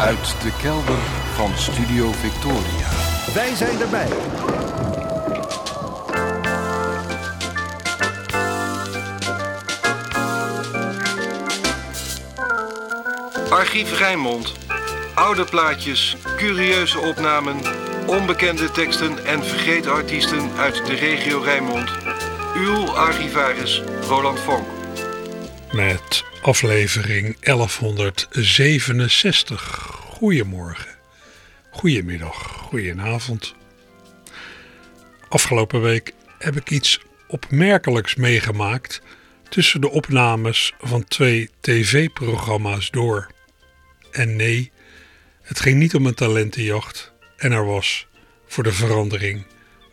Uit de kelder van Studio Victoria. Wij zijn erbij. Archief Rijnmond. Oude plaatjes, curieuze opnamen, onbekende teksten en vergeten artiesten uit de regio Rijnmond. Uw archivaris Roland Vonk. Met aflevering 1167. Goedemorgen, goedemiddag, goedenavond. Afgelopen week heb ik iets opmerkelijks meegemaakt tussen de opnames van twee tv-programma's door. En nee, het ging niet om een talentenjacht en er was, voor de verandering,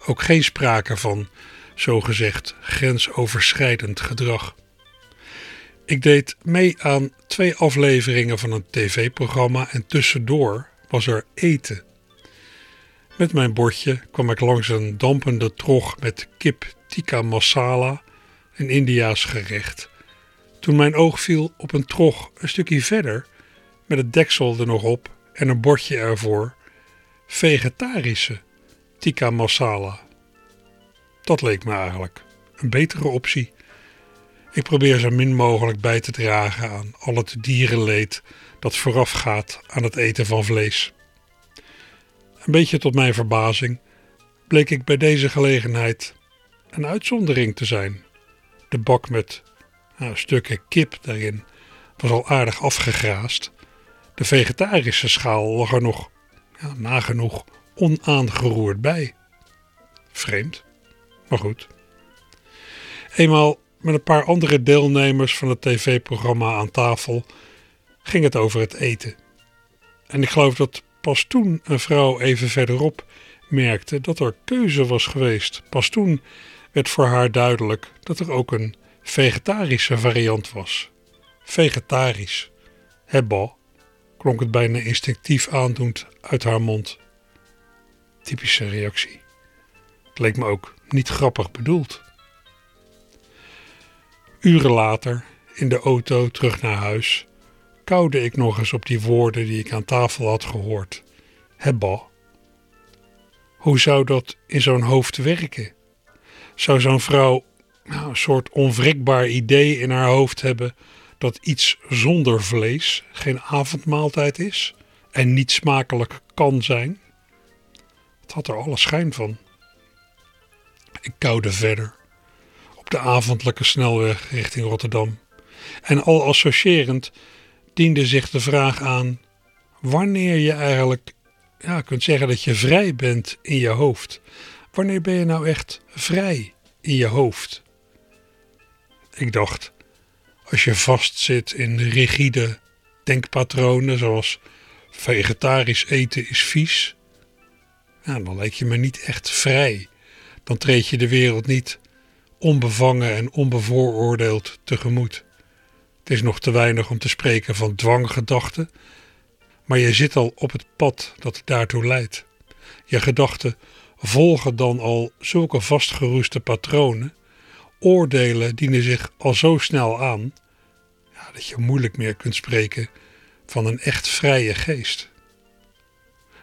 ook geen sprake van zogezegd grensoverschrijdend gedrag. Ik deed mee aan twee afleveringen van een tv-programma en tussendoor was er eten. Met mijn bordje kwam ik langs een dampende trog met kip tikka masala, een Indiaas gerecht. Toen mijn oog viel op een trog een stukje verder, met het deksel er nog op en een bordje ervoor, vegetarische tikka masala. Dat leek me eigenlijk een betere optie. Ik probeer zo min mogelijk bij te dragen aan al het dierenleed dat voorafgaat aan het eten van vlees. Een beetje tot mijn verbazing bleek ik bij deze gelegenheid een uitzondering te zijn. De bak met nou, stukken kip daarin was al aardig afgegraast. De vegetarische schaal lag er nog ja, nagenoeg onaangeroerd bij. Vreemd, maar goed. Eenmaal met een paar andere deelnemers van het tv-programma aan tafel ging het over het eten. En ik geloof dat pas toen een vrouw even verderop merkte dat er keuze was geweest. Pas toen werd voor haar duidelijk dat er ook een vegetarische variant was. Vegetarisch. Hebba, klonk het bijna instinctief aandoend uit haar mond. Typische reactie. Het leek me ook niet grappig bedoeld. Uren later, in de auto terug naar huis, koude ik nog eens op die woorden die ik aan tafel had gehoord. Hebba. Hoe zou dat in zo'n hoofd werken? Zou zo'n vrouw nou, een soort onwrikbaar idee in haar hoofd hebben dat iets zonder vlees geen avondmaaltijd is en niet smakelijk kan zijn? Het had er alle schijn van. Ik koude verder de avondelijke snelweg richting Rotterdam. En al associërend diende zich de vraag aan wanneer je eigenlijk ja, kunt zeggen dat je vrij bent in je hoofd. Wanneer ben je nou echt vrij in je hoofd? Ik dacht, als je vastzit in rigide denkpatronen zoals vegetarisch eten is vies, dan lijkt je me niet echt vrij. Dan treed je de wereld niet onbevangen en onbevooroordeeld tegemoet. Het is nog te weinig om te spreken van dwanggedachten, maar je zit al op het pad dat daartoe leidt. Je gedachten volgen dan al zulke vastgeroeste patronen. Oordelen dienen zich al zo snel aan ja, dat je moeilijk meer kunt spreken van een echt vrije geest.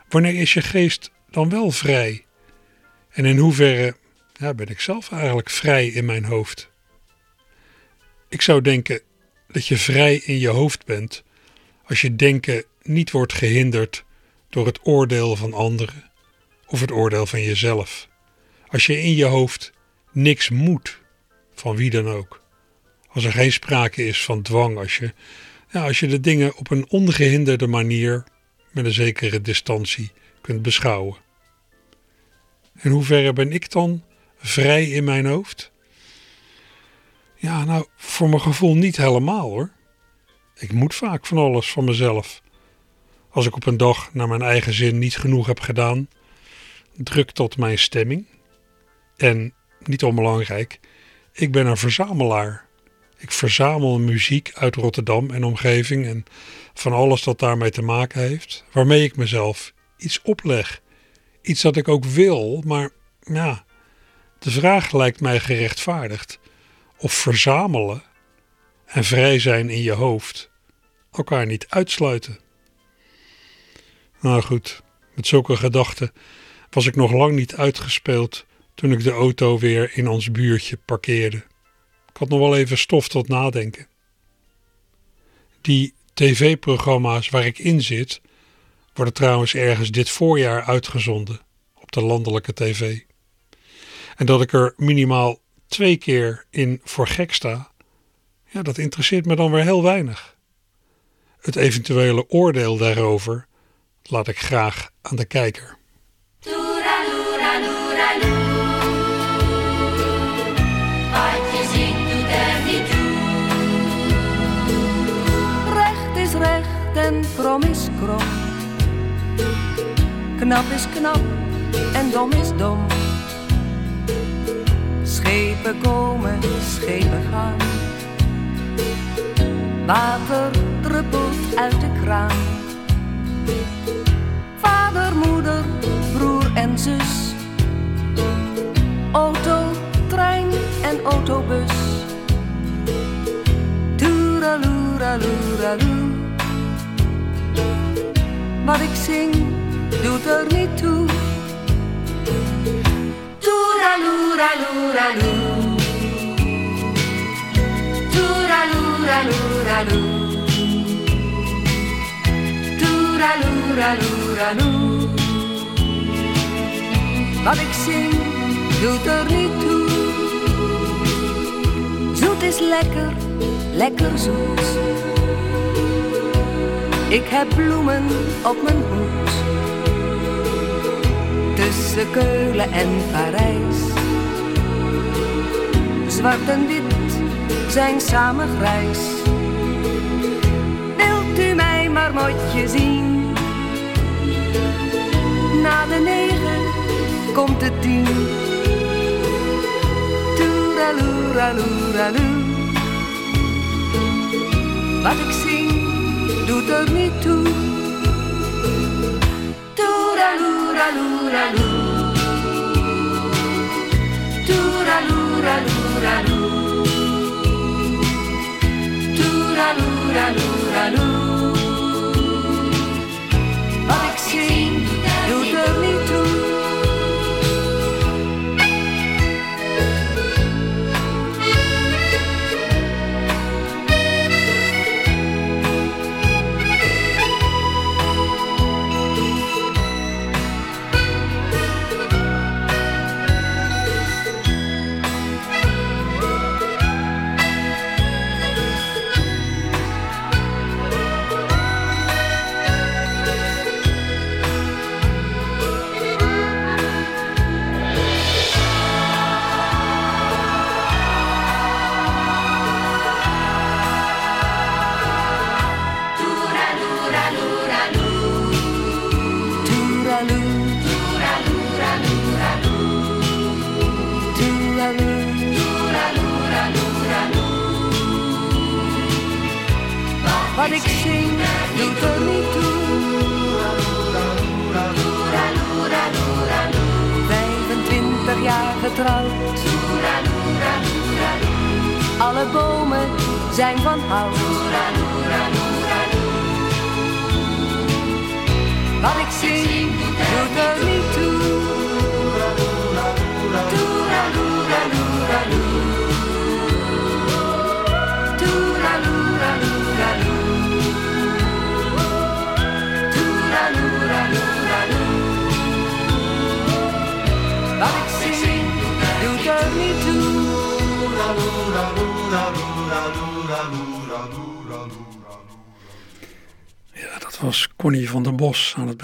Wanneer is je geest dan wel vrij? En in hoeverre ja, ben ik zelf eigenlijk vrij in mijn hoofd? Ik zou denken dat je vrij in je hoofd bent als je denken niet wordt gehinderd door het oordeel van anderen of het oordeel van jezelf. Als je in je hoofd niks moet, van wie dan ook. Als er geen sprake is van dwang, als je, ja, als je de dingen op een ongehinderde manier met een zekere distantie kunt beschouwen. In hoeverre ben ik dan vrij in mijn hoofd? Ja, nou, voor mijn gevoel niet helemaal hoor. Ik moet vaak van alles van mezelf. Als ik op een dag naar mijn eigen zin niet genoeg heb gedaan, drukt tot mijn stemming. En, niet onbelangrijk, ik ben een verzamelaar. Ik verzamel muziek uit Rotterdam en omgeving en van alles dat daarmee te maken heeft, waarmee ik mezelf iets opleg. Iets dat ik ook wil, maar ja, de vraag lijkt mij gerechtvaardigd of verzamelen en vrij zijn in je hoofd elkaar niet uitsluiten. Nou goed, met zulke gedachten was ik nog lang niet uitgespeeld toen ik de auto weer in ons buurtje parkeerde. Ik had nog wel even stof tot nadenken. Die tv-programma's waar ik in zit, worden trouwens ergens dit voorjaar uitgezonden op de landelijke tv. En dat ik er minimaal twee keer in voor gek sta, ja, dat interesseert me dan weer heel weinig. Het eventuele oordeel daarover laat ik graag aan de kijker. Recht is recht en krom is krom. Knap is knap en dom is dom. Schepen komen, schepen gaan. Water druppelt uit de kraan. Vader, moeder, broer en zus. Auto, trein en autobus. Toeraloeraloeraloe. Wat ik zing, doet er niet toe. Wat ik zing, doet er niet toe. Zoet is lekker, lekker zoet. Ik heb bloemen op mijn hoed. Tussen Keulen en Parijs. Zwart en wit zijn samen grijs. Wilt u mij maar motje zien? Na de negen komt de tien. Toeraloeraloeraloe. Wat ik zing, doet er niet toe. Toeraloeraloeraloe. Toeraloeraloeraloe.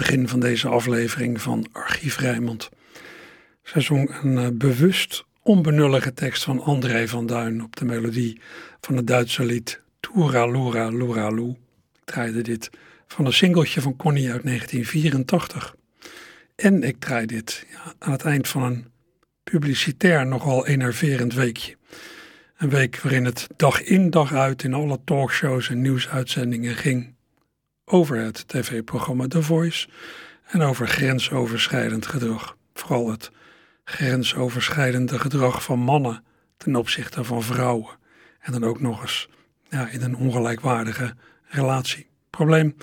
Begin van deze aflevering van Archief Rijnmond. Zij zong een uh, bewust onbenullige tekst van André van Duin op de melodie van het Duitse lied Toera Lura Lura Lu. Ik draaide dit van een singeltje van Connie uit 1984. En ik draai dit aan het eind van een publicitair nogal enerverend weekje. Een week waarin het dag in dag uit in alle talkshows en nieuwsuitzendingen ging over het tv-programma The Voice en over grensoverschrijdend gedrag. Vooral het grensoverschrijdende gedrag van mannen ten opzichte van vrouwen. En dan ook nog eens ja, in een ongelijkwaardige relatie. Probleem,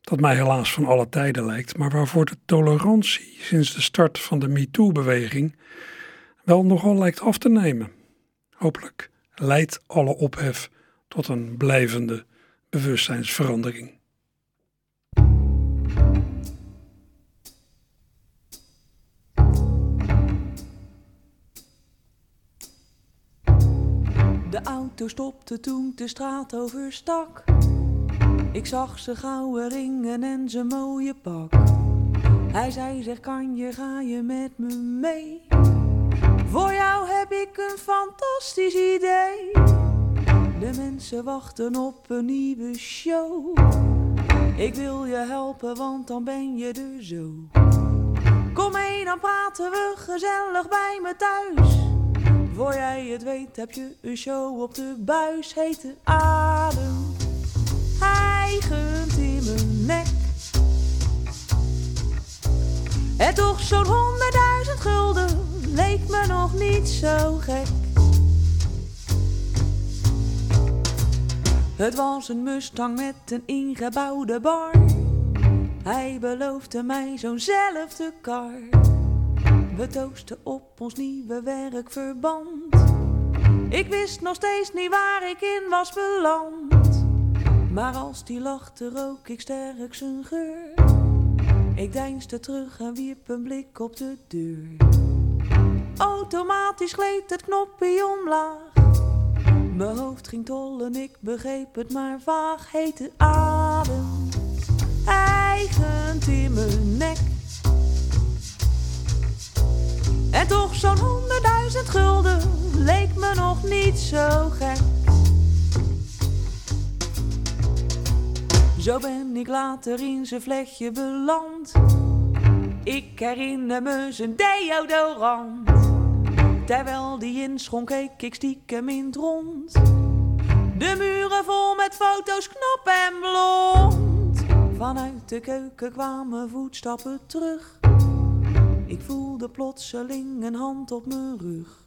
dat mij helaas van alle tijden lijkt, maar waarvoor de tolerantie sinds de start van de MeToo-beweging wel nogal lijkt af te nemen. Hopelijk leidt alle ophef tot een blijvende bewustzijnsverandering. De auto stopte toen de straat overstak. Ik zag ze gouden ringen en zijn mooie pak. Hij zei, zeg kan je, ga je met me mee? Voor jou heb ik een fantastisch idee. De mensen wachten op een nieuwe show. Ik wil je helpen, want dan ben je er zo. Kom mee, dan praten we gezellig bij me thuis. Voor jij het weet heb je een show op de buis. Hete adem, hijgend in mijn nek. En toch zo'n honderdduizend gulden leek me nog niet zo gek. Het was een Mustang met een ingebouwde bar. Hij beloofde mij zo'nzelfde kar. We toosten op ons nieuwe werkverband. Ik wist nog steeds niet waar ik in was beland. Maar als die lachte rook ik sterk zijn geur. Ik deinsde terug en wierp een blik op de deur. Automatisch gleed het knopje omlaag. Mijn hoofd ging tollen, ik begreep het maar vaag. Heette adem, eigend in mijn nek. En toch zo'n honderdduizend gulden leek me nog niet zo gek. Zo ben ik later in zijn vlechtje beland. Ik herinner me zijn deodorant. Terwijl die inschonk, keek ik stiekem in het rond. De muren vol met foto's, knap en blond. Vanuit de keuken kwamen voetstappen terug. Ik voelde plotseling een hand op mijn rug.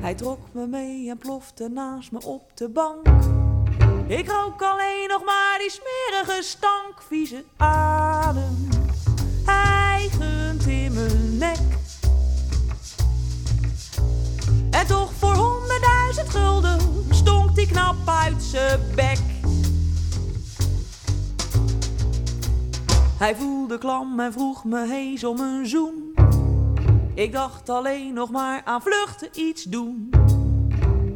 Hij trok me mee en plofte naast me op de bank. Ik rook alleen nog maar die smerige stank, vieze adem. Hijgend in mijn nek. En toch voor honderdduizend gulden stonk die knap uit zijn bek. Hij voelde klam en vroeg me hees om een zoen. Ik dacht alleen nog maar aan vluchten iets doen.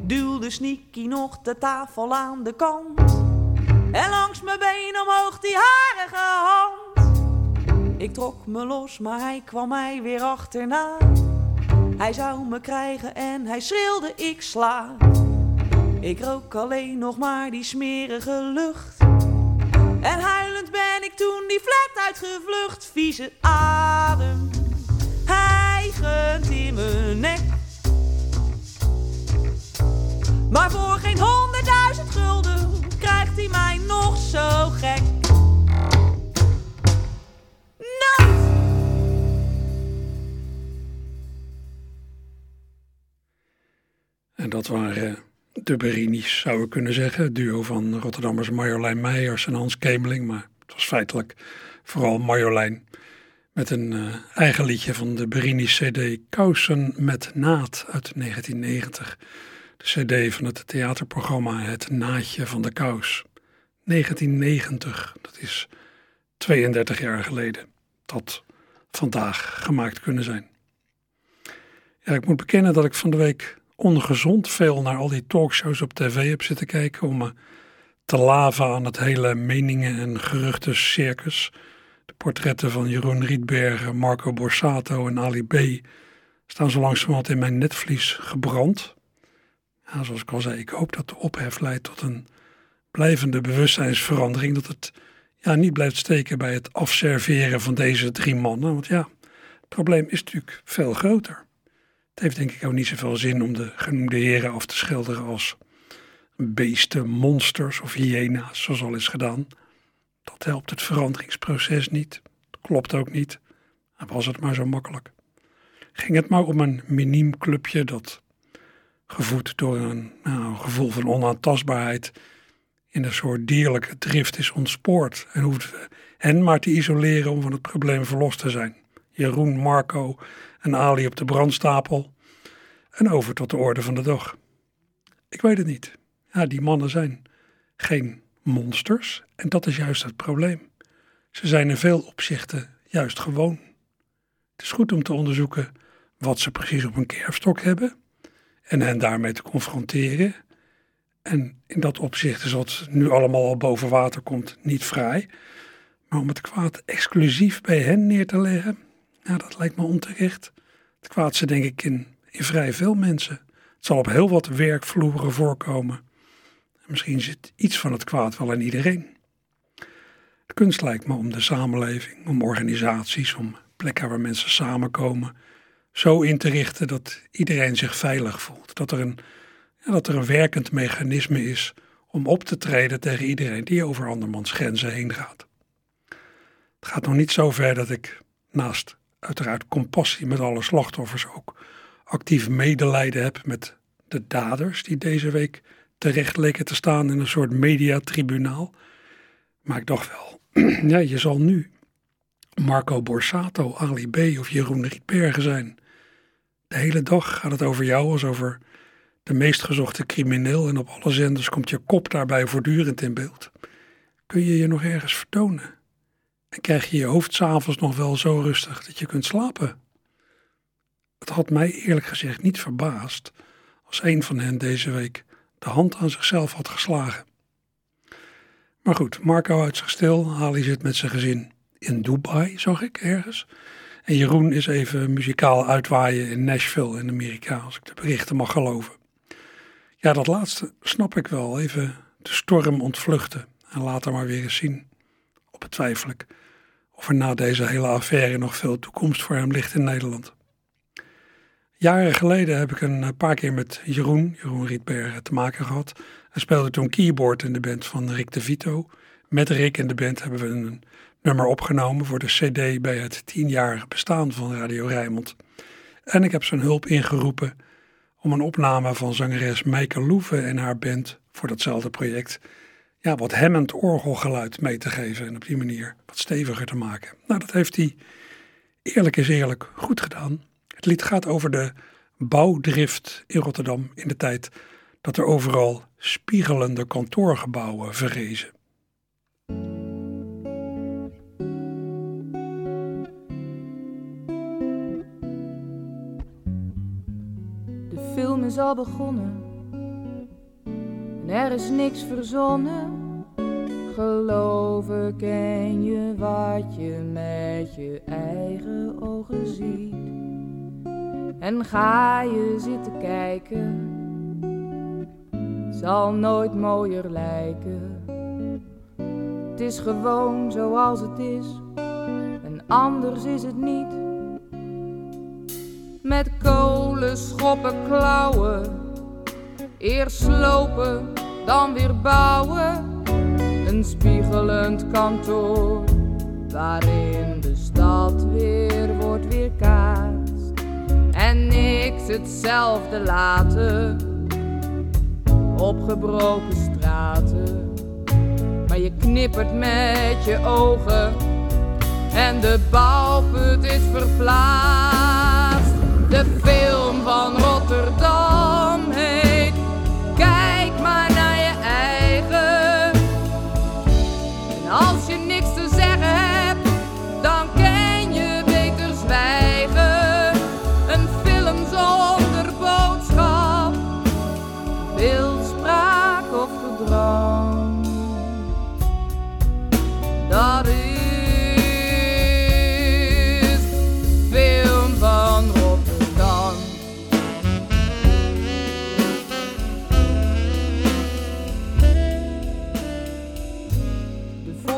Duwde sneaky nog de tafel aan de kant. En langs mijn been omhoog die harige hand. Ik trok me los, maar hij kwam mij weer achterna. Hij zou me krijgen en hij schreeuwde ik sla. Ik rook alleen nog maar die smerige lucht. En huilend ben ik toen die flat uitgevlucht. Vieze adem, hijgend in mijn nek. Maar voor geen honderdduizend gulden krijgt hij mij nog zo gek. Nou! En dat waren de Berini's, zou ik kunnen zeggen. Het duo van Rotterdammers Marjolein Meijers en Hans Kemeling. Maar het was feitelijk vooral Marjolein. Met een uh, eigen liedje van de Berini CD Kousen met Naad uit 1990. De CD van het theaterprogramma Het Naadje van de Kous. 1990, dat is 32 jaar geleden. Dat vandaag gemaakt kunnen zijn. Ja, ik moet bekennen dat ik van de week ongezond veel naar al die talkshows op tv heb zitten kijken om me te laven aan het hele meningen- en geruchten circus. De portretten van Jeroen Rietbergen, Marco Borsato en Ali B. staan zo langzamerhand in mijn netvlies gebrand. Ja, zoals ik al zei, ik hoop dat de ophef leidt tot een blijvende bewustzijnsverandering. Dat het ja, niet blijft steken bij het afserveren van deze drie mannen. Want ja, het probleem is natuurlijk veel groter. Het heeft denk ik ook niet zoveel zin om de genoemde heren af te schilderen als beesten, monsters of hyena's, zoals al is gedaan. Dat helpt het veranderingsproces niet. Dat klopt ook niet. En was het maar zo makkelijk. Ging het maar om een miniem clubje dat, gevoed door een, nou, gevoel van onaantastbaarheid, in een soort dierlijke drift is ontspoord en hoeft hen maar te isoleren om van het probleem verlost te zijn. Jeroen, Marco en Ali op de brandstapel en over tot de orde van de dag. Ik weet het niet. Ja, die mannen zijn geen monsters en dat is juist het probleem. Ze zijn in veel opzichten juist gewoon. Het is goed om te onderzoeken wat ze precies op een kerfstok hebben en hen daarmee te confronteren. En in dat opzicht is wat nu allemaal al boven water komt niet vrij. Maar om het kwaad exclusief bij hen neer te leggen, dat lijkt me onterecht. Het kwaad zit denk ik in, in vrij veel mensen. Het zal op heel wat werkvloeren voorkomen. misschien zit iets van het kwaad wel in iedereen. De kunst lijkt me om de samenleving, om organisaties, om plekken waar mensen samenkomen, zo in te richten dat iedereen zich veilig voelt. Dat er een, ja, dat er een werkend mechanisme is om op te treden tegen iedereen die over andermans grenzen heen gaat. Het gaat nog niet zo ver dat ik naast uiteraard compassie met alle slachtoffers ook actief medelijden heb met de daders die deze week terecht leken te staan in een soort mediatribunaal. Maar ik dacht wel, ja, je zal nu Marco Borsato, Ali B. of Jeroen Rietbergen zijn. De hele dag gaat het over jou als over de meest gezochte crimineel en op alle zenders komt je kop daarbij voortdurend in beeld. Kun je je nog ergens vertonen? Krijg je je hoofd s'avonds nog wel zo rustig dat je kunt slapen? Het had mij eerlijk gezegd niet verbaasd als een van hen deze week de hand aan zichzelf had geslagen. Maar goed, Marco houdt zich stil, Ali zit met zijn gezin in Dubai, zag ik ergens. En Jeroen is even muzikaal uitwaaien in Nashville in Amerika, als ik de berichten mag geloven. Ja, dat laatste snap ik wel. Even de storm ontvluchten en later maar weer eens zien. Op betwijfel ik of er na deze hele affaire nog veel toekomst voor hem ligt in Nederland. Jaren geleden heb ik een paar keer met Jeroen, Jeroen Rietbergen, te maken gehad. Hij speelde toen keyboard in de band van Rick de Vito. Met Rick in de band hebben we een nummer opgenomen voor de CD bij het tienjarige bestaan van Radio Rijnmond. En ik heb zijn hulp ingeroepen om een opname van zangeres Meike Loeven en haar band voor datzelfde project ja, wat hemmend orgelgeluid mee te geven en op die manier wat steviger te maken. Nou, dat heeft hij eerlijk is eerlijk goed gedaan. Het lied gaat over de bouwdrift in Rotterdam in de tijd dat er overal spiegelende kantoorgebouwen verrezen. De film is al begonnen en er is niks verzonnen. Geloven ken je wat je met je eigen ogen ziet. En ga je zitten kijken, zal nooit mooier lijken. Het is gewoon zoals het is, en anders is het niet. Met kolen, schoppen, klauwen, eerst slopen, dan weer bouwen. Een spiegelend kantoor, waarin de stad weer wordt weerkaatst. En niks hetzelfde laten, opgebroken straten. Maar je knippert met je ogen en de bouwput is verplaatst. De film van Rotterdam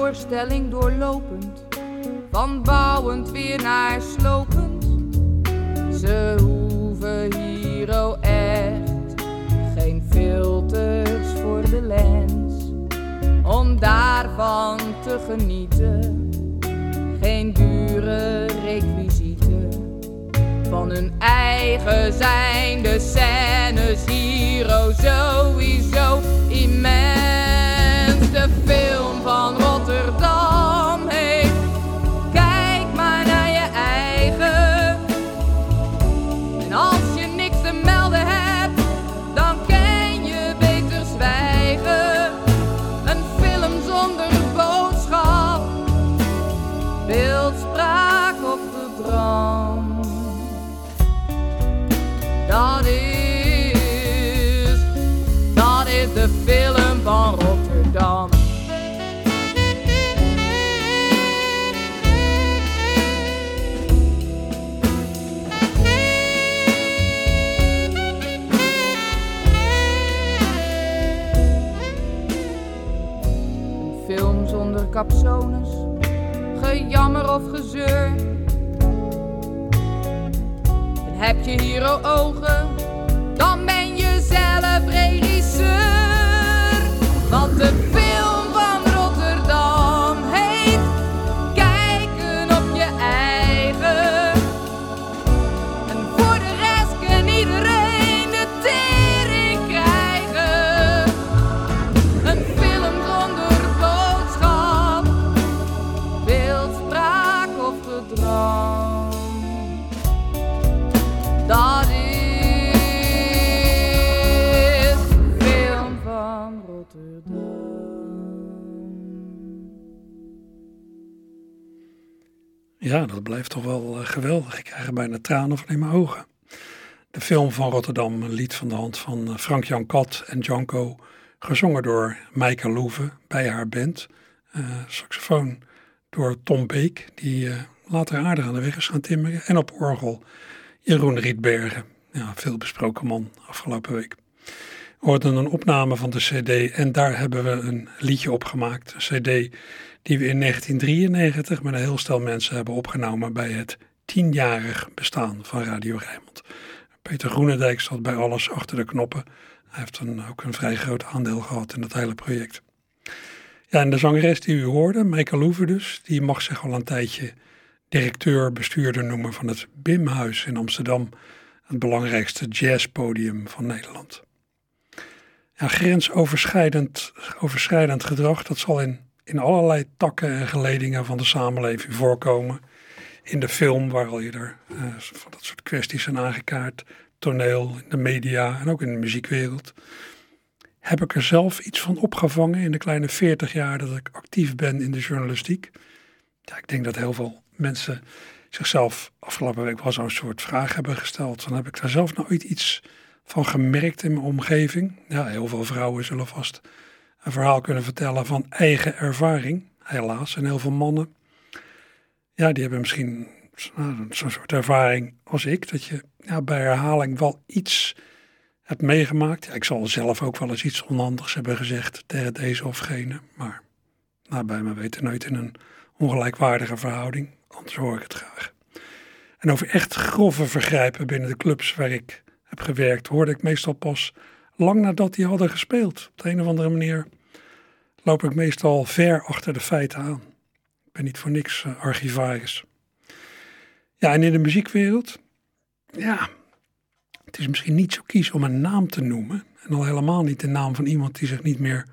De voorstelling doorlopend, van bouwend weer naar slopend. Ze hoeven hier oh echt geen filters voor de lens om daarvan te genieten. Geen dure requisieten van hun eigen zijn de scènes hier oh gejammer of gezeur. En heb je hier ogen, dat blijft toch wel eh, geweldig. Ik krijg er bijna tranen van in mijn ogen. De film van Rotterdam, een lied van de hand van eh, Frank-Jan Kat en Janko, gezongen door Mijke Loeve bij haar band. Eh, saxofoon door Tom Beek, die later aardig aan de weg is gaan timmeren. En op orgel Jeroen Rietbergen, ja, veel besproken man afgelopen week. We hoorden een opname van de CD en daar hebben we een liedje op gemaakt. Een CD die we in 1993 met een heel stel mensen hebben opgenomen bij het tienjarig bestaan van Radio Rijnmond. Peter Groenendijk zat bij alles achter de knoppen. Hij heeft een, ook een vrij groot aandeel gehad in het hele project. Ja, en de zangeres die u hoorde, Meike Loeven dus, die mag zich al een tijdje directeur, bestuurder noemen van het BIM-huis in Amsterdam. Het belangrijkste jazzpodium van Nederland. Grensoverschrijdend overschrijdend gedrag, dat zal in, in allerlei takken en geledingen van de samenleving voorkomen. In de film, waar al eerder eh, van dat soort kwesties zijn aangekaart, toneel, in de media en ook in de muziekwereld. Heb ik er zelf iets van opgevangen in de kleine 40 jaar dat ik actief ben in de journalistiek? Ja, ik denk dat heel veel mensen zichzelf afgelopen week wel zo'n soort vraag hebben gesteld. Dan heb ik daar zelf nou iets van gemerkt in mijn omgeving. Ja, heel veel vrouwen zullen vast een verhaal kunnen vertellen van eigen ervaring, helaas. En heel veel mannen, ja, die hebben misschien nou, zo'n soort ervaring als ik, dat je bij herhaling wel iets hebt meegemaakt. Ik zal zelf ook wel eens iets onhandigs hebben gezegd tegen deze of gene, maar nou, bij me weten nooit in een ongelijkwaardige verhouding, anders hoor ik het graag. En over echt grove vergrijpen binnen de clubs waar ik heb gewerkt, hoorde ik meestal pas lang nadat die hadden gespeeld. Op de een of andere manier loop ik meestal ver achter de feiten aan. Ik ben niet voor niks uh, archivaris. Ja, en in de muziekwereld, ja, het is misschien niet zo kies om een naam te noemen. En al helemaal niet de naam van iemand die zich niet meer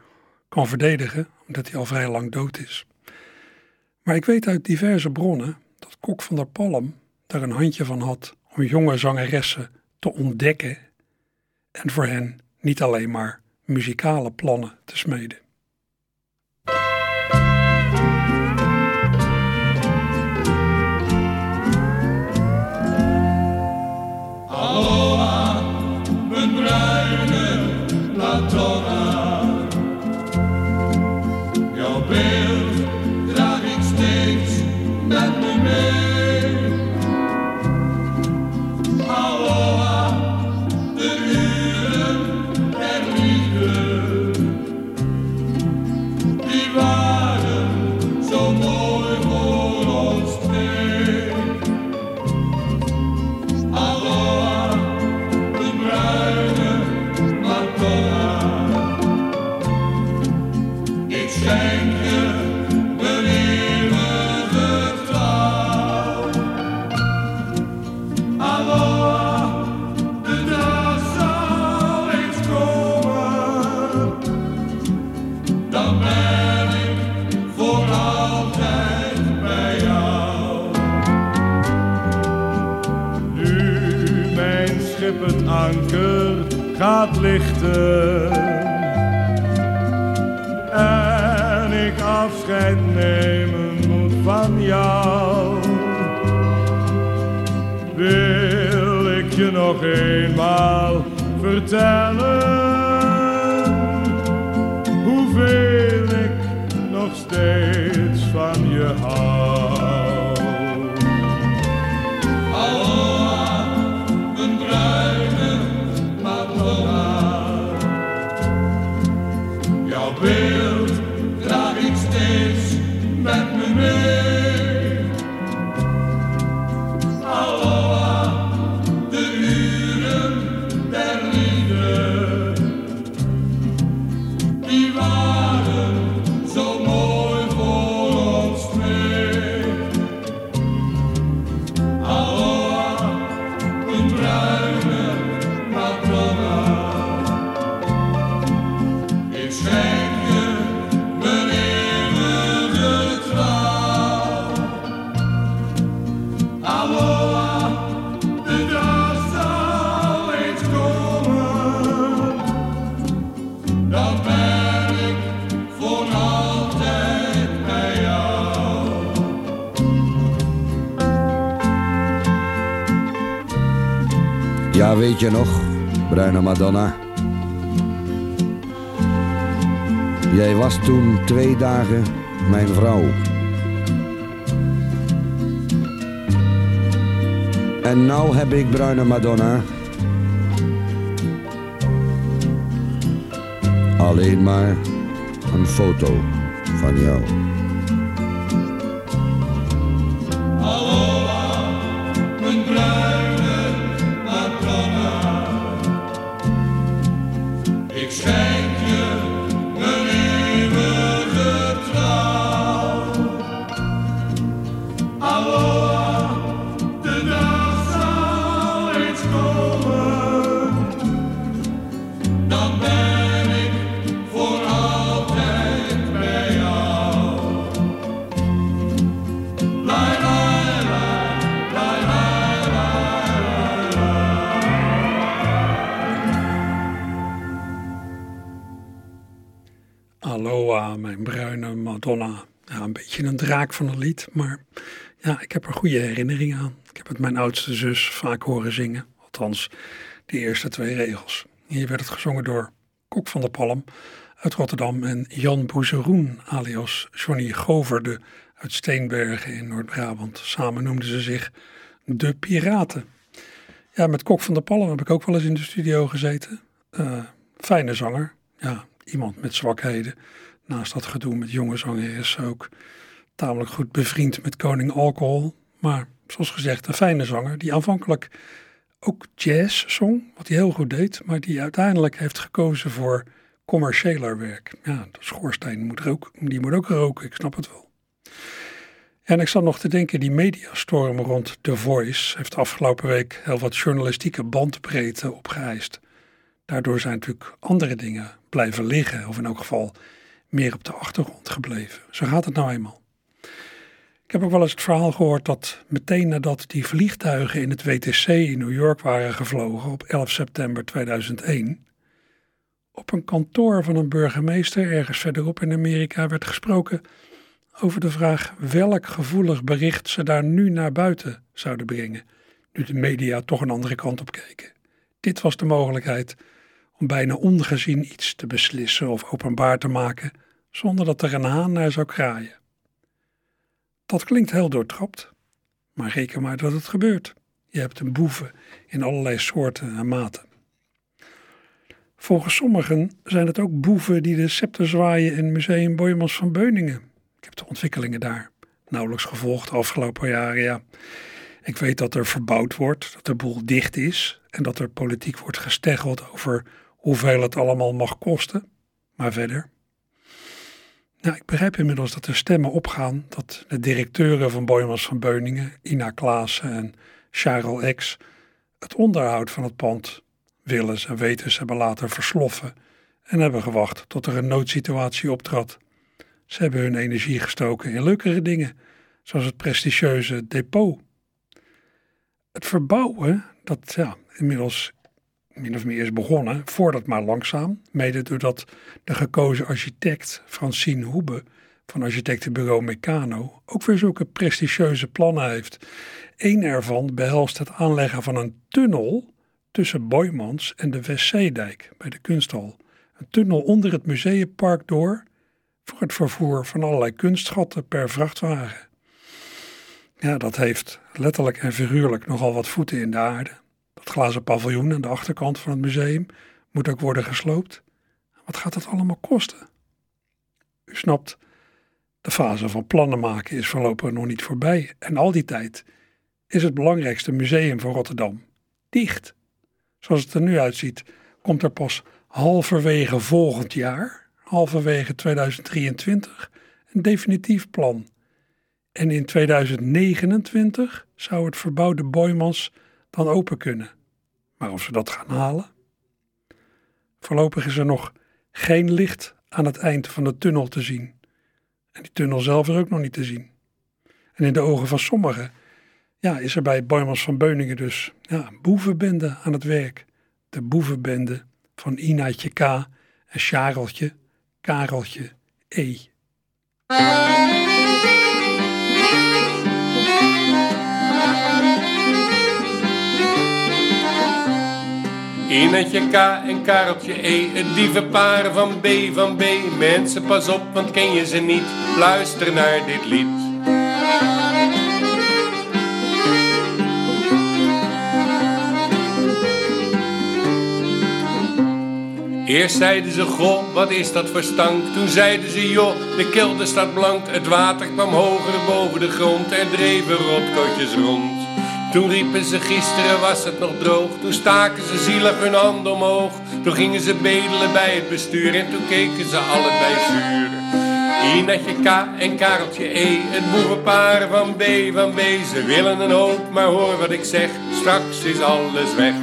kan verdedigen, omdat hij al vrij lang dood is. Maar ik weet uit diverse bronnen dat Kok van der Palm daar een handje van had om jonge zangeressen te ontdekken en voor hen niet alleen maar muzikale plannen te smeden. Anker gaat lichten. En ik afscheid nemen moet van jou, wil ik je nog eenmaal vertellen weet je nog, bruine Madonna? Jij was toen twee dagen mijn vrouw. En nou heb ik, bruine Madonna, alleen maar een foto van jou. Bruine Madonna. Ja, een beetje een draak van een lied, maar ja, ik heb er goede herinneringen aan. Ik heb het mijn oudste zus vaak horen zingen, althans de eerste twee regels. Hier werd het gezongen door Kok van der Palm uit Rotterdam en Jan Boezeroen alias Johnny Goverde uit Steenbergen in Noord-Brabant. Samen noemden ze zich de Piraten. Ja, met Kok van der Palm heb ik ook wel eens in de studio gezeten. Eh, fijne zanger, ja, iemand met zwakheden. Naast dat gedoe met jonge zangeres ook tamelijk goed bevriend met koning alcohol. Maar zoals gezegd, een fijne zanger die aanvankelijk ook jazz zong, wat hij heel goed deed. Maar die uiteindelijk heeft gekozen voor commerciëler werk. Ja, de schoorsteen moet, rook, die moet ook roken, ik snap het wel. En ik zat nog te denken, die mediastorm rond The Voice heeft afgelopen week heel wat journalistieke bandbreedte opgeëist. Daardoor zijn natuurlijk andere dingen blijven liggen, of in elk geval meer op de achtergrond gebleven. Zo gaat het nou eenmaal. Ik heb ook wel eens het verhaal gehoord dat meteen nadat die vliegtuigen in het WTC in New York waren gevlogen op 11 september 2001, op een kantoor van een burgemeester ergens verderop in Amerika werd gesproken over de vraag welk gevoelig bericht ze daar nu naar buiten zouden brengen, nu de media toch een andere kant op keken. Dit was de mogelijkheid om bijna ongezien iets te beslissen of openbaar te maken, zonder dat er een haan naar zou kraaien. Dat klinkt heel doortrapt, maar reken maar dat het gebeurt. Je hebt een boeven in allerlei soorten en maten. Volgens sommigen zijn het ook boeven die de scepter zwaaien in Museum Boijmans van Beuningen. Ik heb de ontwikkelingen daar nauwelijks gevolgd de afgelopen jaren. Ja. Ik weet dat er verbouwd wordt, dat de boel dicht is en dat er politiek wordt gesteggeld over hoeveel het allemaal mag kosten. Maar verder. Nou, ik begrijp inmiddels dat er stemmen opgaan dat de directeuren van Boijmans van Beuningen, Ina Klaassen en Charles X, het onderhoud van het pand willen en weten ze hebben laten versloffen en hebben gewacht tot er een noodsituatie optrad. Ze hebben hun energie gestoken in leukere dingen, zoals het prestigieuze depot. Het verbouwen, dat ja, inmiddels min of meer is begonnen, voordat maar langzaam, mede doordat de gekozen architect Francine Hoebe van architectenbureau Meccano ook weer zulke prestigieuze plannen heeft. Eén ervan behelst het aanleggen van een tunnel tussen Boymans en de Westzeedijk bij de kunsthal. Een tunnel onder het museumpark door voor het vervoer van allerlei kunstschatten per vrachtwagen. Ja, dat heeft letterlijk en figuurlijk nogal wat voeten in de aarde. Dat glazen paviljoen aan de achterkant van het museum moet ook worden gesloopt. Wat gaat dat allemaal kosten? U snapt, de fase van plannen maken is voorlopig nog niet voorbij. En al die tijd is het belangrijkste museum van Rotterdam dicht. Zoals het er nu uitziet, komt er pas halverwege volgend jaar, halverwege 2023, een definitief plan. En in 2029 zou het verbouwde Boymans dan open kunnen. Maar of ze dat gaan halen? Voorlopig is er nog geen licht aan het eind van de tunnel te zien. En die tunnel zelf is ook nog niet te zien. En in de ogen van sommigen ja, is er bij Boymans van Beuningen dus ja, een boevenbende aan het werk. De boevenbende van Inaatje K en Chareltje, Kareltje E. Inetje K en Kareltje E, het dievenpaar van B van B. Mensen, pas op, want ken je ze niet? Luister naar dit lied. Eerst zeiden ze, goh, wat is dat voor stank? Toen zeiden ze, joh, de kelder staat blank. Het water kwam hoger boven de grond. Er dreven rotkotjes rond. Toen riepen ze, gisteren was het nog droog. Toen staken ze zielig hun hand omhoog. Toen gingen ze bedelen bij het bestuur. En toen keken ze allebei zuur. Inatje K en Kareltje E, het boevenpaar van B van B. Ze willen een hoop, maar hoor wat ik zeg, straks is alles weg.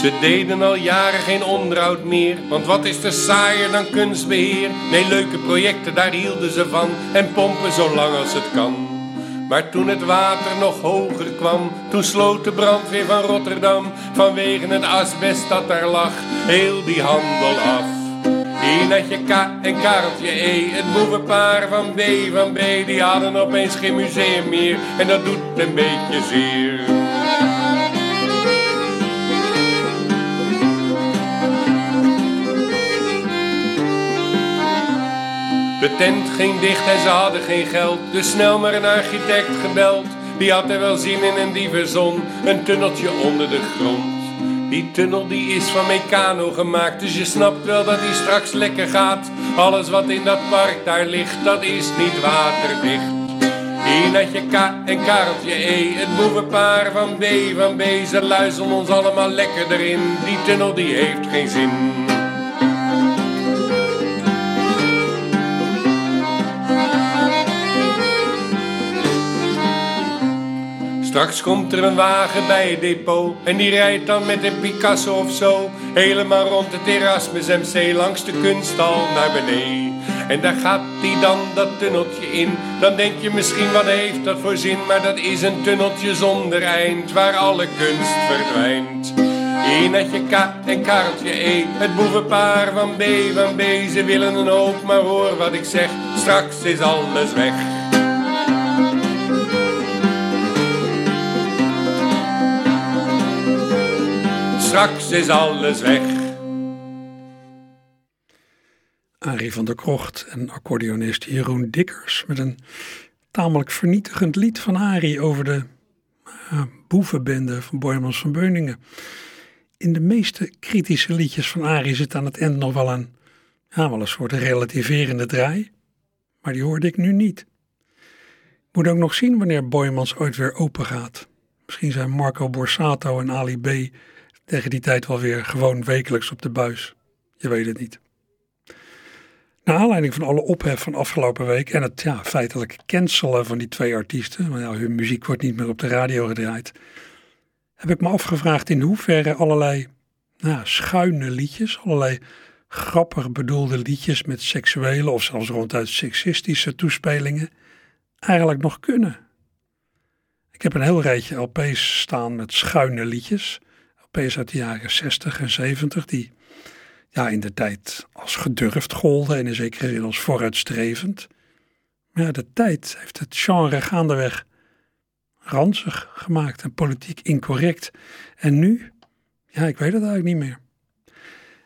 Ze deden al jaren geen onderhoud meer, want wat is er saaier dan kunstbeheer? Nee, leuke projecten, daar hielden ze van en pompen zo lang als het kan. Maar toen het water nog hoger kwam, toen sloot de brandweer van Rotterdam vanwege het asbest dat daar lag, heel die handel af. Inatje K en Kareltje E, het boevenpaar van B van B, die hadden opeens geen museum meer en dat doet een beetje zeer. De tent ging dicht en ze hadden geen geld, dus snel maar een architect gebeld. Die had er wel zin in en die verzon een tunneltje onder de grond. Die tunnel die is van Meccano gemaakt, dus je snapt wel dat die straks lekker gaat. Alles wat in dat park daar ligt, dat is niet waterdicht. Inatje K en Kareltje E, het boevenpaar van B van B, ze luisteren ons allemaal lekker erin. Die tunnel die heeft geen zin. Straks komt er een wagen bij het depot en die rijdt dan met een Picasso of zo helemaal rond het Erasmus MC langs de kunsthal naar beneden. En daar gaat die dan dat tunneltje in. Dan denk je misschien wat heeft dat voor zin, maar dat is een tunneltje zonder eind waar alle kunst verdwijnt. Inatje K en Kareltje E, het boevenpaar van B van B. Ze willen een hoop, maar hoor wat ik zeg, straks is alles weg. Straks is alles weg. Arie van der Krocht en accordeonist Jeroen Dikkers met een tamelijk vernietigend lied van Arie over de uh, boevenbende van Boymans van Beuningen. In de meeste kritische liedjes van Arie zit aan het eind nog wel een, ja, wel een soort relativerende draai, maar die hoorde ik nu niet. Moet ook nog zien wanneer Boymans ooit weer open gaat. Misschien zijn Marco Borsato en Ali B tegen die tijd wel weer gewoon wekelijks op de buis. Je weet het niet. Naar aanleiding van alle ophef van afgelopen week en het ja, feitelijk cancelen van die twee artiesten, want ja, hun muziek wordt niet meer op de radio gedraaid, heb ik me afgevraagd in hoeverre allerlei nou, schuine liedjes, allerlei grappig bedoelde liedjes met seksuele of zelfs ronduit seksistische toespelingen eigenlijk nog kunnen. Ik heb een heel rijtje LP's staan met schuine liedjes. LP's uit de jaren 60 en 70 die ja, in de tijd als gedurfd golden en in zekere zin als vooruitstrevend. Maar ja, de tijd heeft het genre gaandeweg ranzig gemaakt en politiek incorrect. En nu, ja, ik weet het eigenlijk niet meer.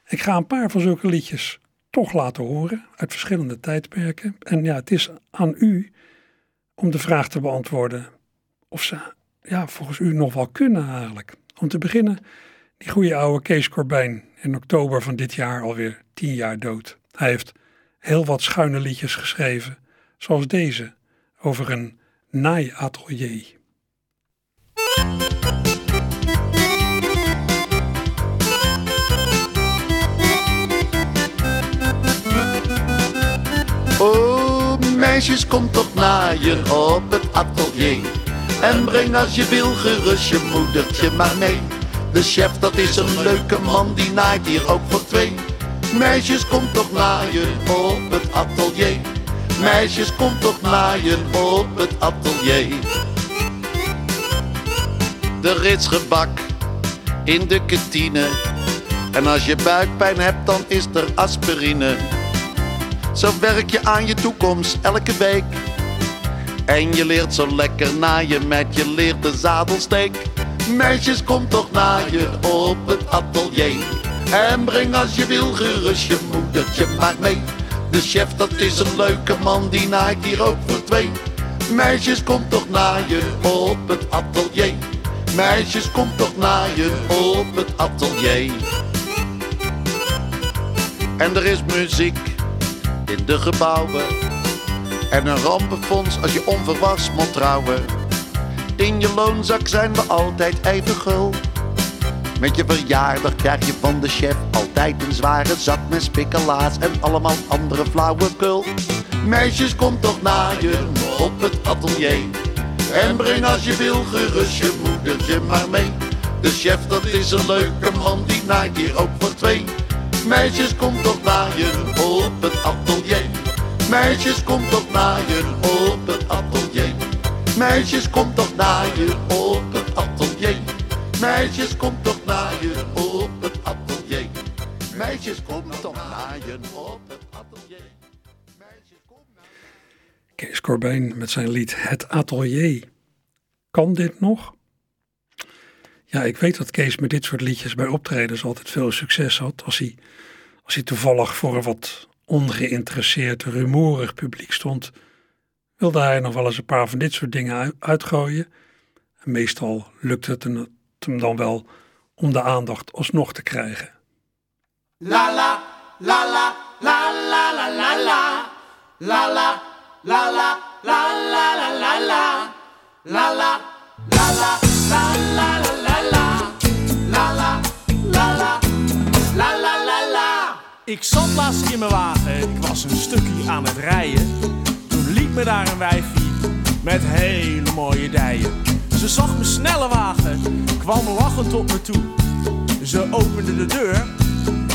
Ik ga een paar van zulke liedjes toch laten horen uit verschillende tijdperken. En ja, het is aan u om de vraag te beantwoorden of ze ja, volgens u nog wel kunnen eigenlijk. Om te beginnen, die goede oude Kees Corbijn, in oktober van dit jaar alweer tien jaar dood. Hij heeft heel wat schuine liedjes geschreven, zoals deze, over een naaiatelier. Oh, meisjes, kom toch naaien op het atelier. En breng als je wil gerust je moedertje maar mee. De chef, dat is een leuke man, die naait hier ook voor twee. Meisjes, kom toch naaien op het atelier. Meisjes, kom toch naaien op het atelier. De ritsgebak in de kantine. En als je buikpijn hebt, dan is er aspirine. Zo werk je aan je toekomst elke week. En je leert zo lekker naaien met je leert de zadelsteek. Meisjes, kom toch naaien op het atelier. En breng als je wil gerust je moedertje maar mee. De chef, dat is een leuke man, die naait hier ook voor twee. Meisjes, kom toch naaien op het atelier. Meisjes, kom toch naaien op het atelier. En er is muziek in de gebouwen. En een rampenfonds als je onverwachts moet trouwen. In je loonzak zijn we altijd even gul. Met je verjaardag krijg je van de chef altijd een zware zak met spikkelaars en allemaal andere flauwekul. Meisjes, kom toch naaien op het atelier. En breng als je wil gerust je moedertje maar mee. De chef, dat is een leuke man, die naait hier ook voor twee. Meisjes, kom toch naaien op het atelier. Meisjes, kom toch naaien op het atelier. Meisjes, kom toch naaien op het atelier. Meisjes, kom toch naaien op het atelier. Meisjes, kom toch naaien op het atelier. Kees Corbijn met zijn lied Het Atelier. Kan dit nog? Ja, ik weet dat Kees met dit soort liedjes bij optredens altijd veel succes had. Als hij, als hij toevallig voor een wat ongeïnteresseerd, rumoerig publiek stond, wilde hij nog wel eens een paar van dit soort dingen uitgooien. En meestal lukt het hem dan wel om de aandacht alsnog te krijgen. La la, la la, la la la la la, la la, la la, la la la la la, la la, la la. Ik zat laatst in mijn wagen, ik was een stukje aan het rijden. Toen liep me daar een wijfie met hele mooie dijen. Ze zag mijn snelle wagen, kwam lachend op me toe. Ze opende de deur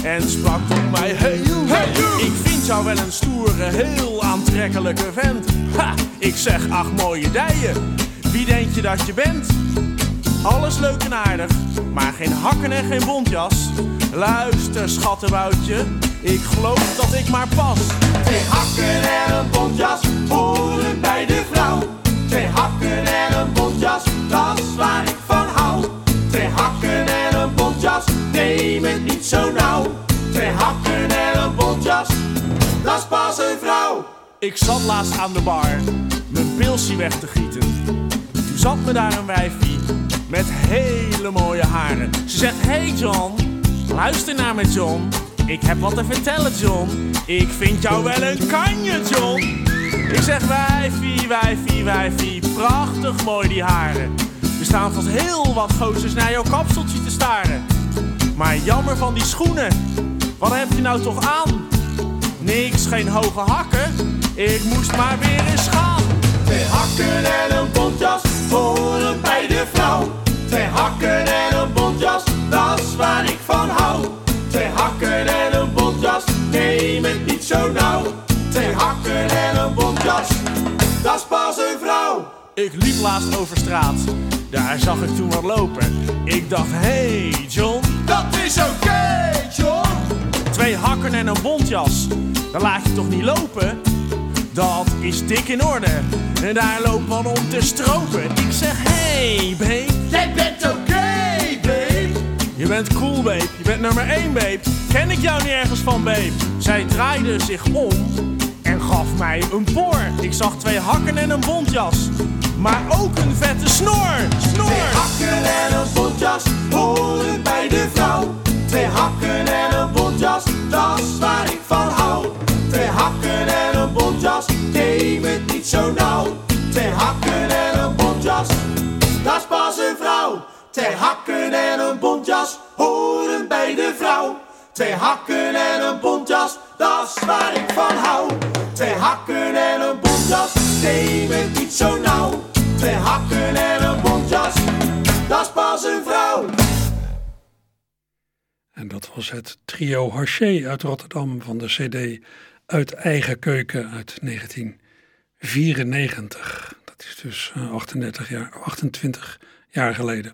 en sprak tot mij: Hey, you, hey you. ik vind jou wel een stoere, heel aantrekkelijke vent. Ha, ik zeg: Ach, mooie dijen, wie denk je dat je bent? Alles leuk en aardig, maar geen hakken en geen bontjas. Luister, schattenboutje, ik geloof dat ik maar pas. Twee hakken en een bontjas horen bij de vrouw. Twee hakken en een bontjas, dat is waar ik van hou. Twee hakken en een bontjas, neem het niet zo nauw. Twee hakken en een bontjas, dat is pas een vrouw. Ik zat laatst aan de bar, mijn pilsie weg te gieten. Toen zat me daar een wijfie met hele mooie haren. Ze zegt, hey John, luister naar me John. Ik heb wat te vertellen John. Ik vind jou wel een kanje John. Ik zeg wijfie, wijfie, wijfie, prachtig mooi die haren. Er staan vast heel wat gozers naar jouw kapseltje te staren. Maar jammer van die schoenen, wat heb je nou toch aan? Niks, geen hoge hakken. Ik moest maar weer eens gaan. Twee hakken en een bontjas horen bij de vrouw. Twee hakken en een bontjas, dat is waar ik van hou. Twee hakken en een bontjas, neem het niet zo nauw. Twee hakken en een bontjas, dat is pas een vrouw. Ik liep laatst over straat, daar zag ik toen wat lopen. Ik dacht, hey John, Dat is oké, John. twee hakken en een bontjas. Dan laat je toch niet lopen? Dat is dik in orde. En daar loopt man om te stropen. Ik zeg, hey babe, Jij bent oké, babe. je bent cool babe, je bent nummer 1 babe. Ken ik jou niet ergens van babe? Zij draaide zich om en gaf mij een poor. Ik zag twee hakken en een bontjas, maar ook een vette snor. Snor! Twee hakken en een bontjas horen bij de vrouw. Twee hakken en een bontjas, dat is zo nauw. Twee hakken en een bontjas, dat is pas een vrouw. Twee hakken en een bontjas horen bij de vrouw. Twee hakken en een bontjas, dat is waar ik van hou. Twee hakken en een bontjas, neem het niet zo nauw. Twee hakken en een bontjas, dat is pas een vrouw. En dat was het trio Haché uit Rotterdam van de CD Uit Eigen Keuken uit 1994. Dat is dus eh, 38 jaar, 28 jaar geleden.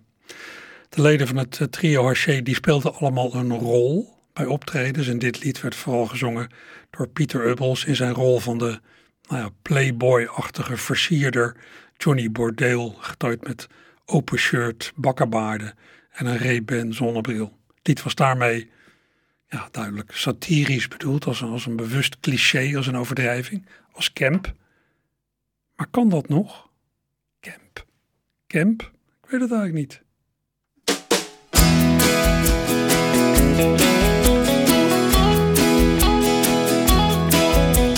De leden van het eh, trio Haché die speelden allemaal een rol bij optredens. En dit lied werd vooral gezongen door Pieter Ubbels in zijn rol van de nou ja, playboy-achtige versierder Johnny Bordeel, getooid met open shirt, bakkenbaarden en een Ray-Ban zonnebril. Dit was daarmee ja, duidelijk satirisch bedoeld, als een, als een bewust cliché, als een overdrijving, als camp. Maar kan dat nog? Camp. Camp? Ik weet het eigenlijk niet.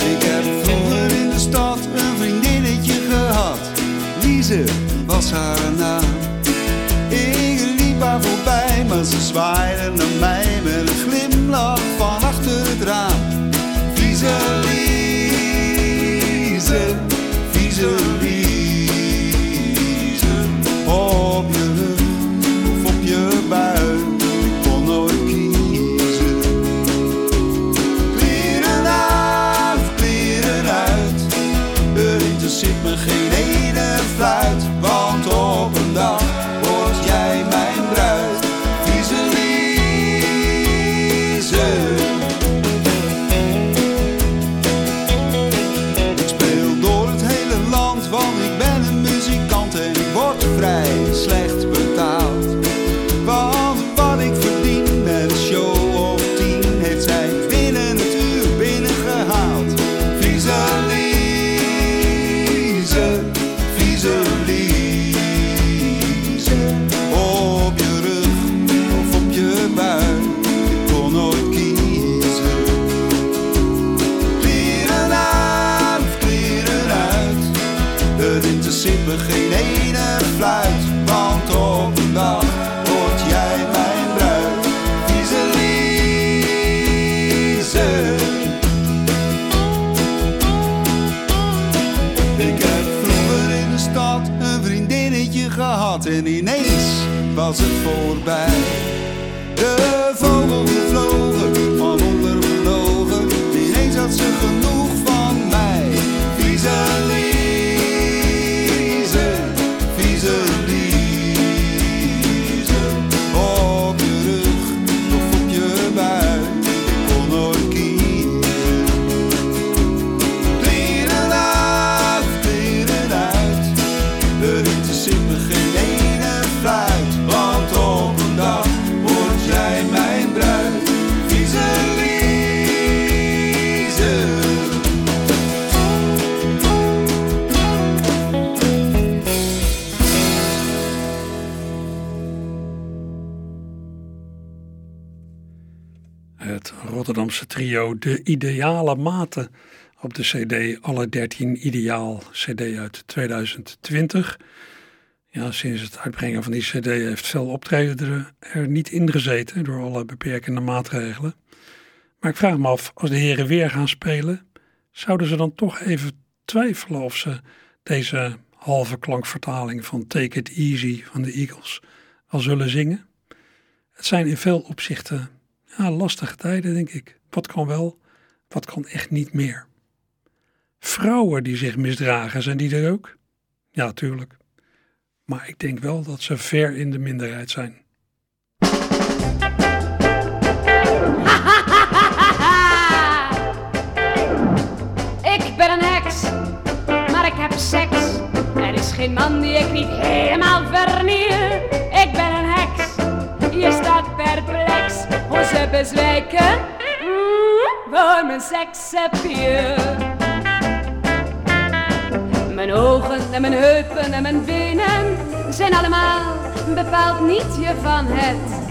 Ik heb vroeger in de stad een vriendinnetje gehad. Lize was haar naam. Ik liep haar voorbij, maar ze zwaaide naar mij met een glimlach van achter het raam. Lize, De Ideale Maten op de CD Alle 13 Ideaal, CD uit 2020. Ja, sinds het uitbrengen van die CD heeft veel optreden er, er niet in gezeten door alle beperkende maatregelen. Maar ik vraag me af, als de heren weer gaan spelen, zouden ze dan toch even twijfelen of ze deze halve klankvertaling van Take It Easy van de Eagles al zullen zingen? Het zijn in veel opzichten ja, lastige tijden, denk ik. Wat kan wel, wat kan echt niet meer. Vrouwen die zich misdragen, zijn die er ook? Ja, tuurlijk. Maar ik denk wel dat ze ver in de minderheid zijn. Ik ben een heks, maar ik heb seks. Er is geen man die ik niet helemaal verniel. Ik ben een heks, je staat perplex. Hoe ze bezwijken voor mijn seksappeal. Mijn ogen en mijn heupen en mijn benen zijn allemaal bepaald niet je van het.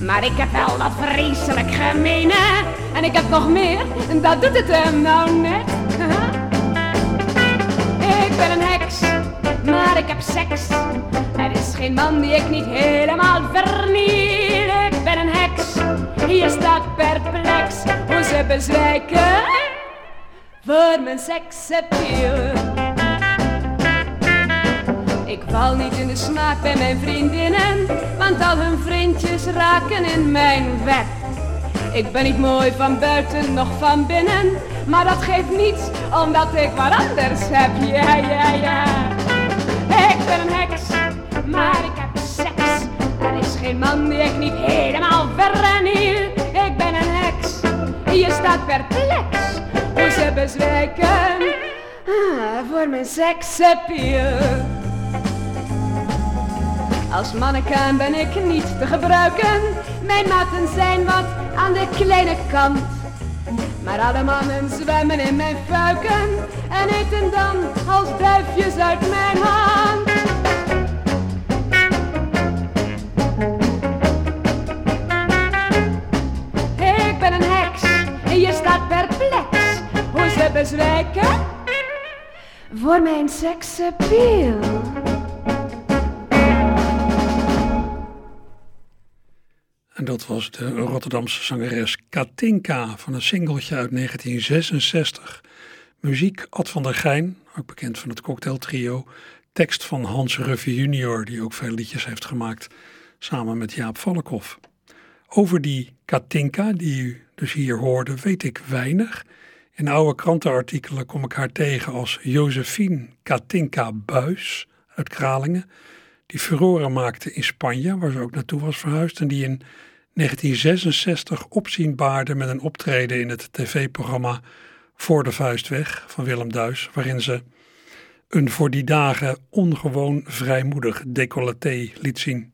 Maar ik heb wel dat vreselijk gemene. En ik heb nog meer, dat doet het hem nou net. ik ben een heks, maar ik heb seks. Er is geen man die ik niet helemaal verniel. Ik ben een heks, hier staat perplex. Hoe ze bezwijken voor mijn seksappeal. Ik val niet in de smaak bij mijn vriendinnen, want al hun vriendjes raken in mijn web. Ik ben niet mooi van buiten, nog van binnen, maar dat geeft niets, omdat ik wat anders heb. Ja, ja, ja. Ik ben een heks, maar ik heb geen man die ik niet helemaal verniel. Ik ben een je staat perplex hoe ze bezwijken ah, voor mijn seksappeal. Als manneken ben ik niet te gebruiken, mijn maten zijn wat aan de kleine kant. Maar alle mannen zwemmen in mijn fuiken en eten dan als duifjes uit mijn hand. Bezwijken voor mijn seksappeal. En dat was de Rotterdamse zangeres Katinka van een singeltje uit 1966. Muziek Ad van der Geijn, ook bekend van het cocktailtrio. Tekst van Hans Ruffy junior, die ook veel liedjes heeft gemaakt, samen met Jaap Valkhoff. Over die Katinka, die u dus hier hoorde, weet ik weinig. In oude krantenartikelen kom ik haar tegen als Josephine Katinka Buis uit Kralingen, die furoren maakte in Spanje, waar ze ook naartoe was verhuisd, en die in 1966 opzien baarde met een optreden in het tv-programma Voor de Vuist Weg van Willem Duis, waarin ze een voor die dagen ongewoon vrijmoedig decolleté liet zien.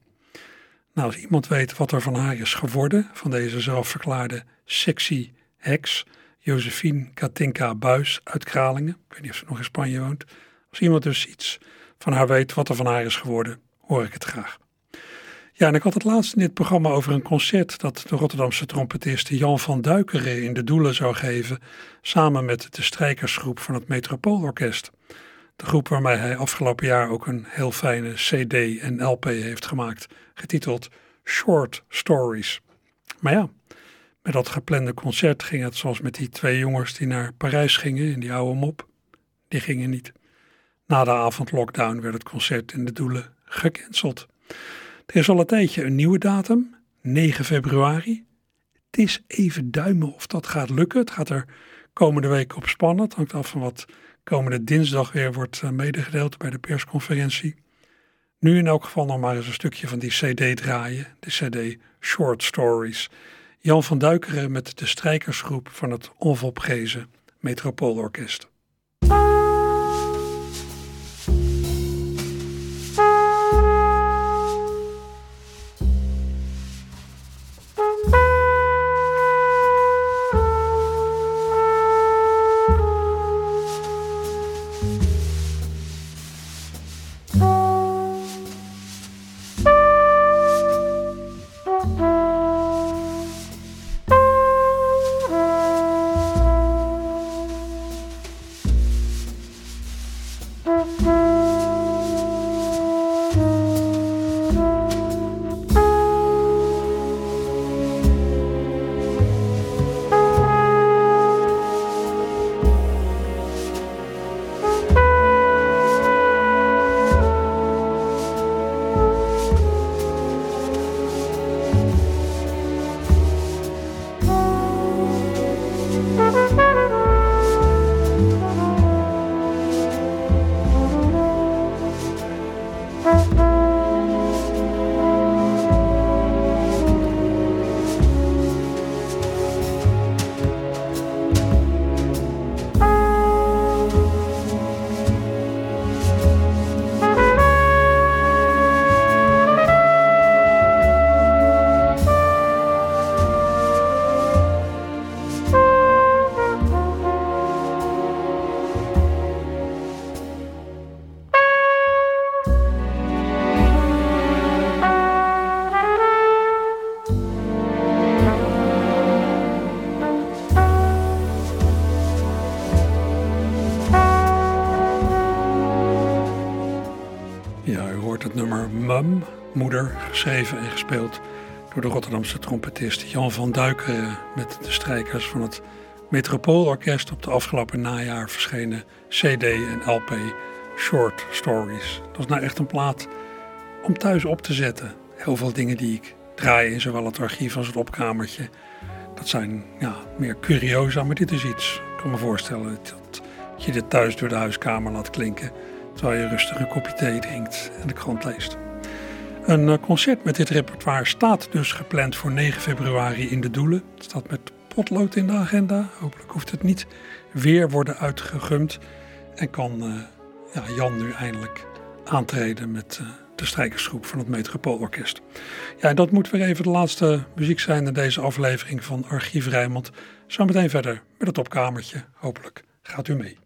Nou, als iemand weet wat er van haar is geworden, van deze zelfverklaarde sexy heks, Josephine Katinka Buis uit Kralingen, ik weet niet of ze nog in Spanje woont, als iemand dus iets van haar weet wat er van haar is geworden, hoor ik het graag. Ja, en ik had het laatst in dit programma over een concert dat de Rotterdamse trompetist Jan van Duikeren in de Doelen zou geven, samen met de strijkersgroep van het Metropoolorkest. De groep waarmee hij afgelopen jaar ook een heel fijne CD en LP heeft gemaakt, getiteld Short Stories. Maar ja, met dat geplande concert ging het zoals met die twee jongens die naar Parijs gingen in die oude mop. Die gingen niet. Na de avondlockdown werd het concert in de Doelen gecanceld. Er is al een tijdje een nieuwe datum, 9 februari. Het is even duimen of dat gaat lukken. Het gaat er komende week op spannen. Het hangt af van wat komende dinsdag weer wordt eh, medegedeeld bij de persconferentie. Nu in elk geval nog maar eens een stukje van die CD draaien, de CD Short Stories. Jan van Duikeren met de strijkersgroep van het onvolprezen Metropoolorkest. Moeder, geschreven en gespeeld door de Rotterdamse trompetist Jan van Duikeren met de strijkers van het Metropoolorkest op de afgelopen najaar verschenen CD en LP Short Stories. Dat is nou echt een plaat om thuis op te zetten. Heel veel dingen die ik draai in zowel het archief als het opkamertje. Dat zijn ja, meer curiosa, maar dit is iets. Ik kan me voorstellen dat je dit thuis door de huiskamer laat klinken. Terwijl je rustig een kopje thee drinkt en de krant leest. Een eh, concert met dit repertoire staat dus gepland voor 9 februari in de Doelen. Het staat met potlood in de agenda. Hopelijk hoeft het niet weer worden uitgegumd. En kan uh, ja, Jan nu eindelijk aantreden met uh, de strijkersgroep van het Metropoolorkest. Ja, en dat moet weer even de laatste muziek zijn in deze aflevering van Archief Rijnmond. Zometeen verder met het opkamertje. Hopelijk gaat u mee.